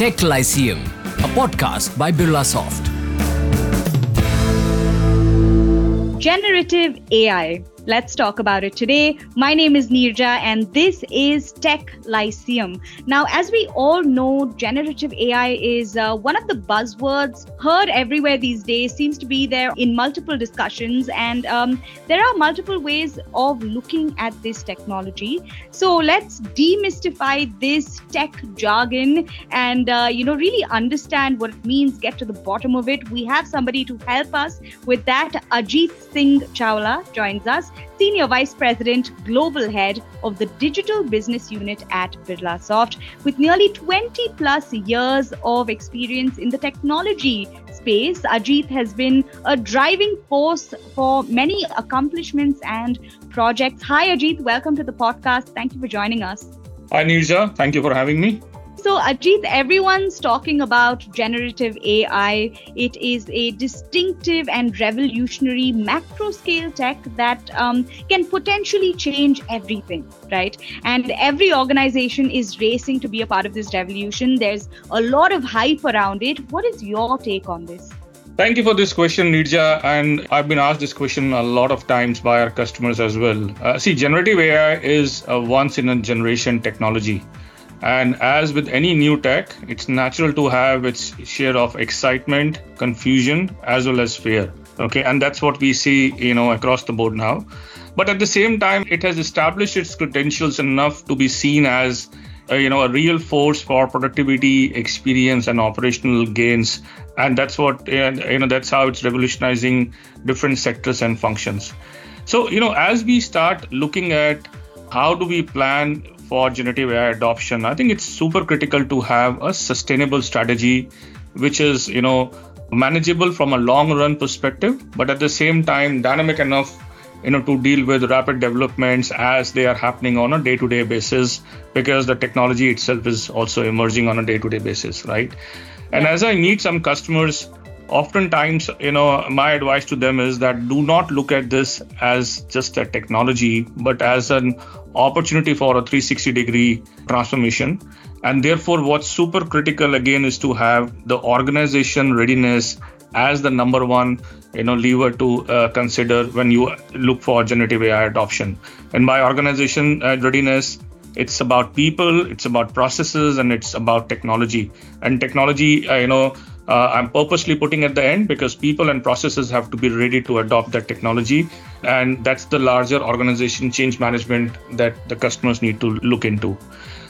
Tech Lyceum, a podcast by Birlasoft. Generative AI Let's talk about it today. My name is Neerja, and this is Tech Lyceum. Now, as we all know, generative AI is uh, one of the buzzwords heard everywhere these days, seems to be there in multiple discussions, and um, there are multiple ways of looking at this technology. So, let's demystify this tech jargon and uh, you know really understand what it means, get to the bottom of it. We have somebody to help us with that. Ajit Singh Chawla joins us. Senior Vice President, Global Head of the Digital Business Unit at Birlasoft, with nearly 20 plus years of experience in the technology space. Ajit has been a driving force for many accomplishments and projects. Hi, Ajit. Welcome to the podcast. Thank you for joining us. Hi, Neerja. Thank you for having me. So, Ajit, everyone's talking about generative AI. It is a distinctive and revolutionary macro scale tech that um, can potentially change everything, right? And every organization is racing to be a part of this revolution. There's a lot of hype around it. What is your take on this? Thank you for this question, Neerja. And I've been asked this question a lot of times by our customers as well. Uh, see, generative AI is a once in a generation technology. And as with any new tech, it's natural to have its share of excitement, confusion, as well as fear. Okay, and that's what we see, you know, across the board now. But at the same time, it has established its credentials enough to be seen as, uh, you know, a real force for productivity, experience, and operational gains. And that's what, you know, that's how it's revolutionizing different sectors and functions. So, you know, as we start looking at how do we plan for generative AI adoption, I think it's super critical to have a sustainable strategy, which is, you know, manageable from a long run perspective, but at the same time dynamic enough, you know, to deal with rapid developments as they are happening on a day to day basis, because the technology itself is also emerging on a day to day basis, right? And as I meet some customers, oftentimes you know my advice to them is that do not look at this as just a technology but as an opportunity for a 360 degree transformation. And therefore what's super critical again is to have the organization readiness as the number one you know lever to uh, consider when you look for generative ai adoption. And by organization uh, readiness it's about people it's about processes and it's about technology. And technology uh, you know uh, I'm purposely putting at the end because people and processes have to be ready to adopt that technology. And that's the larger organization change management that the customers need to look into.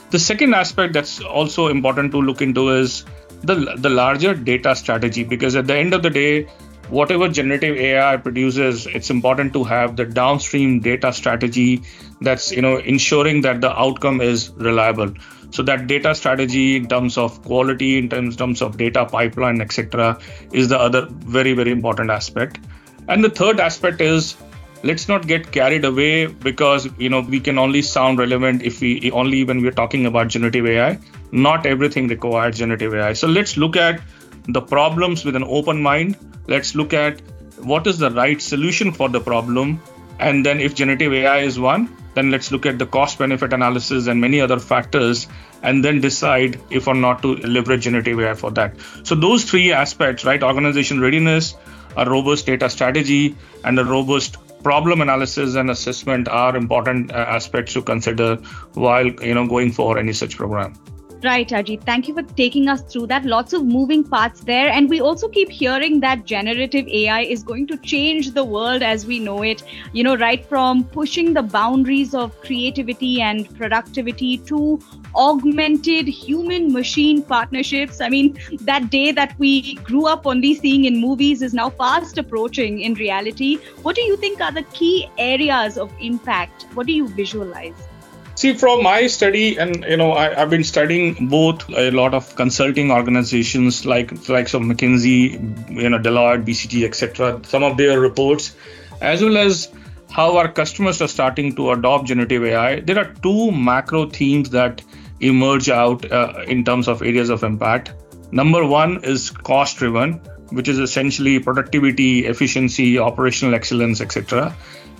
The second aspect that's also important to look into is the, the larger data strategy because at the end of the day, whatever generative AI produces, it's important to have the downstream data strategy that's you know ensuring that the outcome is reliable. So that data strategy in terms of quality, in terms, terms of data pipeline, etc., is the other very very important aspect. And the third aspect is let's not get carried away because you know we can only sound relevant if we only when we're talking about generative AI. Not everything requires generative AI. So let's look at the problems with an open mind. Let's look at what is the right solution for the problem. And then, if generative AI is one, then let's look at the cost benefit analysis and many other factors and then decide if or not to leverage generative AI for that. So, those three aspects, right? Organization readiness, a robust data strategy, and a robust problem analysis and assessment are important uh, aspects to consider while you know going for any such program. Right, Ajit. Thank you for taking us through that. Lots of moving parts there. And we also keep hearing that generative AI is going to change the world as we know it. You know, right from pushing the boundaries of creativity and productivity to augmented human machine partnerships. I mean, that day that we grew up only seeing in movies is now fast approaching in reality. What do you think are the key areas of impact? What do you visualize? See, from my study, and you know, I, have been studying both a lot of consulting organizations like likes of McKinsey, you know, Deloitte, BCG, etc. Some of their reports, as well as how our customers are starting to adopt generative AI. There are two macro themes that emerge out uh, in terms of areas of impact. Number one is cost driven, which is essentially productivity, efficiency, operational excellence, etc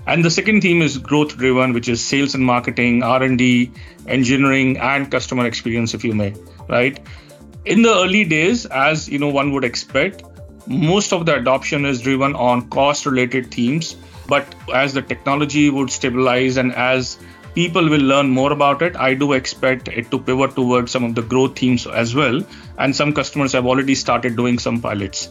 and the second theme is growth driven which is sales and marketing r&d engineering and customer experience if you may right in the early days, as you know, one would expect, most of the adoption is driven on cost related themes. But as the technology would stabilize and as people will learn more about it, I do expect it to pivot towards some of the growth themes as well. And some customers have already started doing some pilots.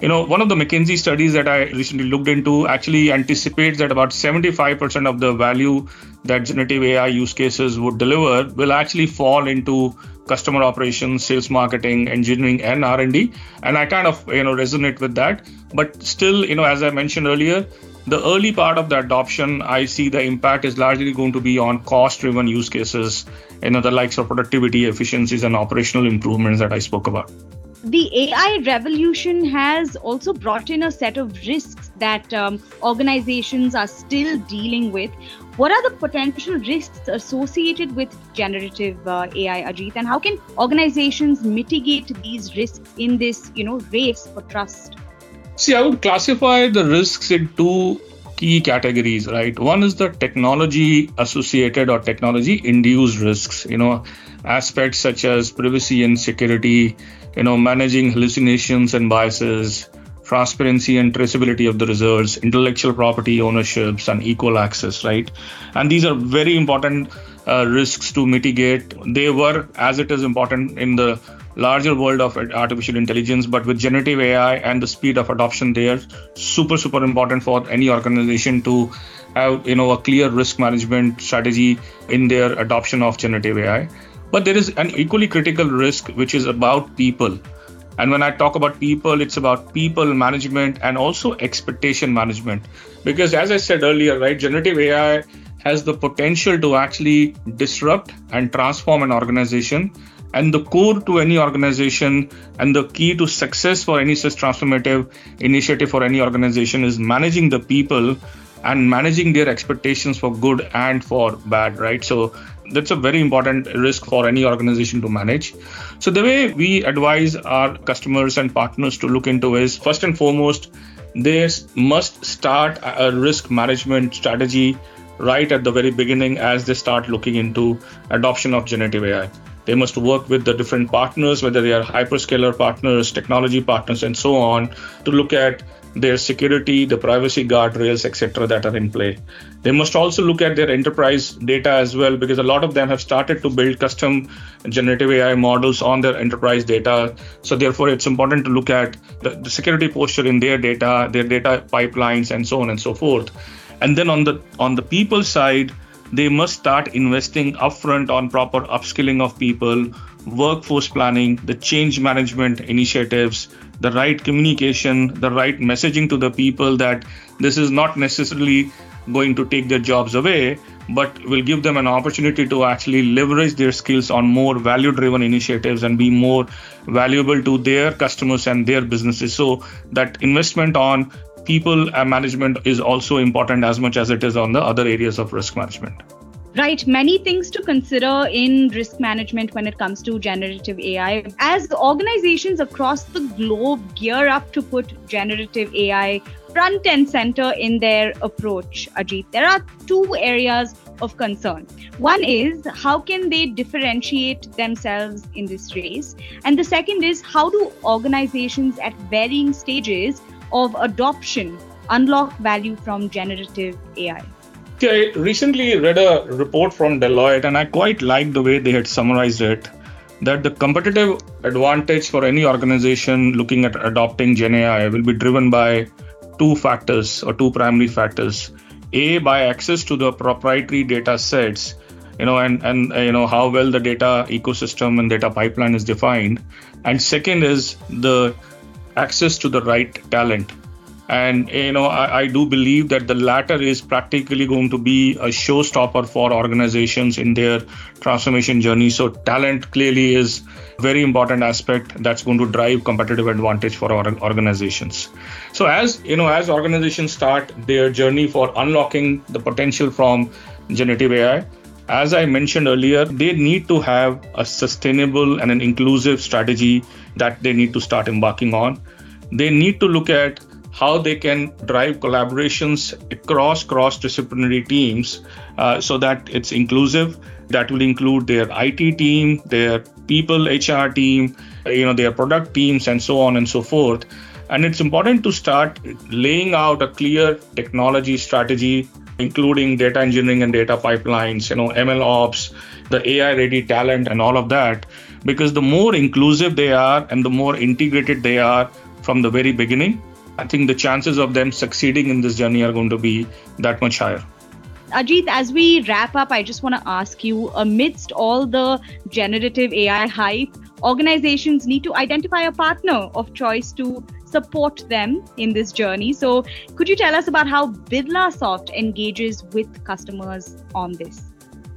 You know, one of the McKinsey studies that I recently looked into actually anticipates that about 75% of the value that generative AI use cases would deliver will actually fall into customer operations, sales marketing, engineering, and R&D. And I kind of you know resonate with that. But still, you know, as I mentioned earlier, the early part of the adoption, I see the impact is largely going to be on cost-driven use cases, you know, the likes of productivity, efficiencies, and operational improvements that I spoke about the AI revolution has also brought in a set of risks that um, organizations are still dealing with. What are the potential risks associated with generative uh, AI, Ajit, and how can organizations mitigate these risks in this, you know, race for trust? See, I would classify the risks in two key categories, right? One is the technology associated or technology induced risks, you know, aspects such as privacy and security, you know, managing hallucinations and biases, transparency and traceability of the results, intellectual property ownerships, and equal access, right? And these are very important uh, risks to mitigate. They were, as it is important in the larger world of artificial intelligence, but with generative AI and the speed of adoption they are super, super important for any organization to have, you know, a clear risk management strategy in their adoption of generative AI. But there is an equally critical risk, which is about people. And when I talk about people, it's about people management and also expectation management. Because as I said earlier, right, generative AI has the potential to actually disrupt and transform an organization. And the core to any organization and the key to success for any such transformative initiative for any organization is managing the people and managing their expectations for good and for bad, right? So that's a very important risk for any organization to manage. So the way we advise our customers and partners to look into is first and foremost, they must start a risk management strategy right at the very beginning as they start looking into adoption of generative AI. They must work with the different partners, whether they are hyperscaler partners, technology partners, and so on, to look at their security, the privacy guardrails, etc., that are in play. They must also look at their enterprise data as well, because a lot of them have started to build custom generative AI models on their enterprise data. So, therefore, it's important to look at the, the security posture in their data, their data pipelines, and so on and so forth. And then on the on the people side, they must start investing upfront on proper upskilling of people, workforce planning, the change management initiatives, the right communication, the right messaging to the people that this is not necessarily going to take their jobs away, but will give them an opportunity to actually leverage their skills on more value driven initiatives and be more valuable to their customers and their businesses. So, that investment on people uh, management is also important as much as it is on the other areas of risk management. Right, many things to consider in risk management when it comes to generative AI. As organizations across the globe gear up to put generative AI front and center in their approach, Ajit, there are two areas of concern. One is how can they differentiate themselves in this race? And the second is how do organizations at varying stages of adoption unlock value from generative AI? I recently read a report from Deloitte, and I quite liked the way they had summarized it. That the competitive advantage for any organization looking at adopting Gen AI will be driven by two factors or two primary factors. A, by access to the proprietary data sets, you know, and, and uh, you know how well the data ecosystem and data pipeline is defined. And second is the access to the right talent and you know, I, I, do believe that the latter is practically going to be a showstopper for organizations in their transformation journey. So talent clearly is a very important aspect that's going to drive competitive advantage for our organizations. So as you know, as organizations start their journey for unlocking the potential from generative AI, as I mentioned earlier, they need to have a sustainable and an inclusive strategy that they need to start embarking on. They need to look at how they can drive collaborations across cross disciplinary teams uh, so that it's inclusive. That will include their IT team, their people HR team, you know, their product teams, and so on and so forth. And it's important to start laying out a clear technology strategy, including data engineering and data pipelines, you know, ML ops, the AI ready talent, and all of that. Because the more inclusive they are and the more integrated they are from the very beginning, I think the chances of them succeeding in this journey are going to be that much higher. Ajit, as we wrap up, I just want to ask you amidst all the generative AI hype, organizations need to identify a partner of choice to support them in this journey. So, could you tell us about how BirlaSoft engages with customers on this?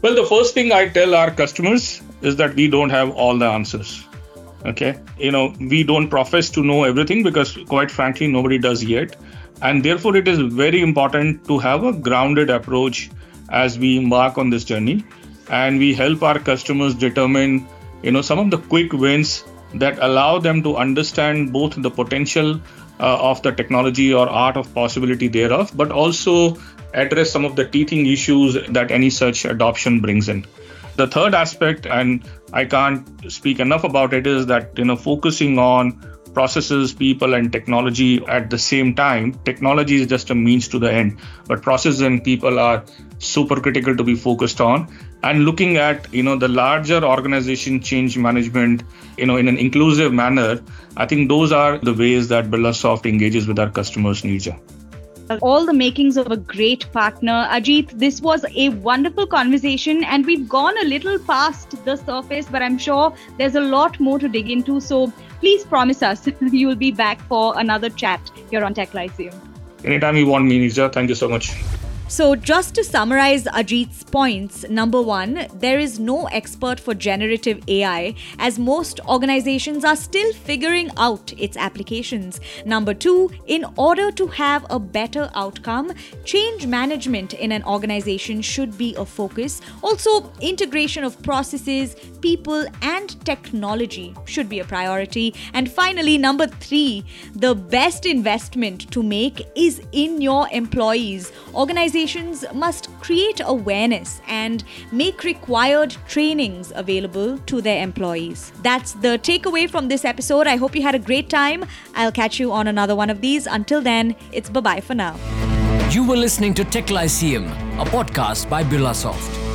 Well, the first thing I tell our customers is that we don't have all the answers. Okay. You know, we don't profess to know everything because, quite frankly, nobody does yet. And therefore, it is very important to have a grounded approach as we embark on this journey. And we help our customers determine, you know, some of the quick wins that allow them to understand both the potential uh, of the technology or art of possibility thereof, but also address some of the teething issues that any such adoption brings in. The third aspect, and I can't speak enough about it, is that you know focusing on processes, people, and technology at the same time. Technology is just a means to the end, but processes and people are super critical to be focused on. And looking at you know the larger organization change management, you know, in an inclusive manner, I think those are the ways that BirlaSoft engages with our customers' needs all the makings of a great partner. Ajit, this was a wonderful conversation, and we've gone a little past the surface, but I'm sure there's a lot more to dig into. So please promise us you'll be back for another chat here on Tech Lyceum. Anytime you want me, Neerja. Thank you so much. So, just to summarize Ajit's points, number one, there is no expert for generative AI, as most organizations are still figuring out its applications. Number two, in order to have a better outcome, change management in an organization should be a focus. Also, integration of processes, people, and technology should be a priority. And finally, number three, the best investment to make is in your employees. Organizations organizations must create awareness and make required trainings available to their employees. That's the takeaway from this episode. I hope you had a great time. I'll catch you on another one of these. Until then, it's bye bye for now. You were listening to Tech Lyceum, a podcast by BirlaSoft.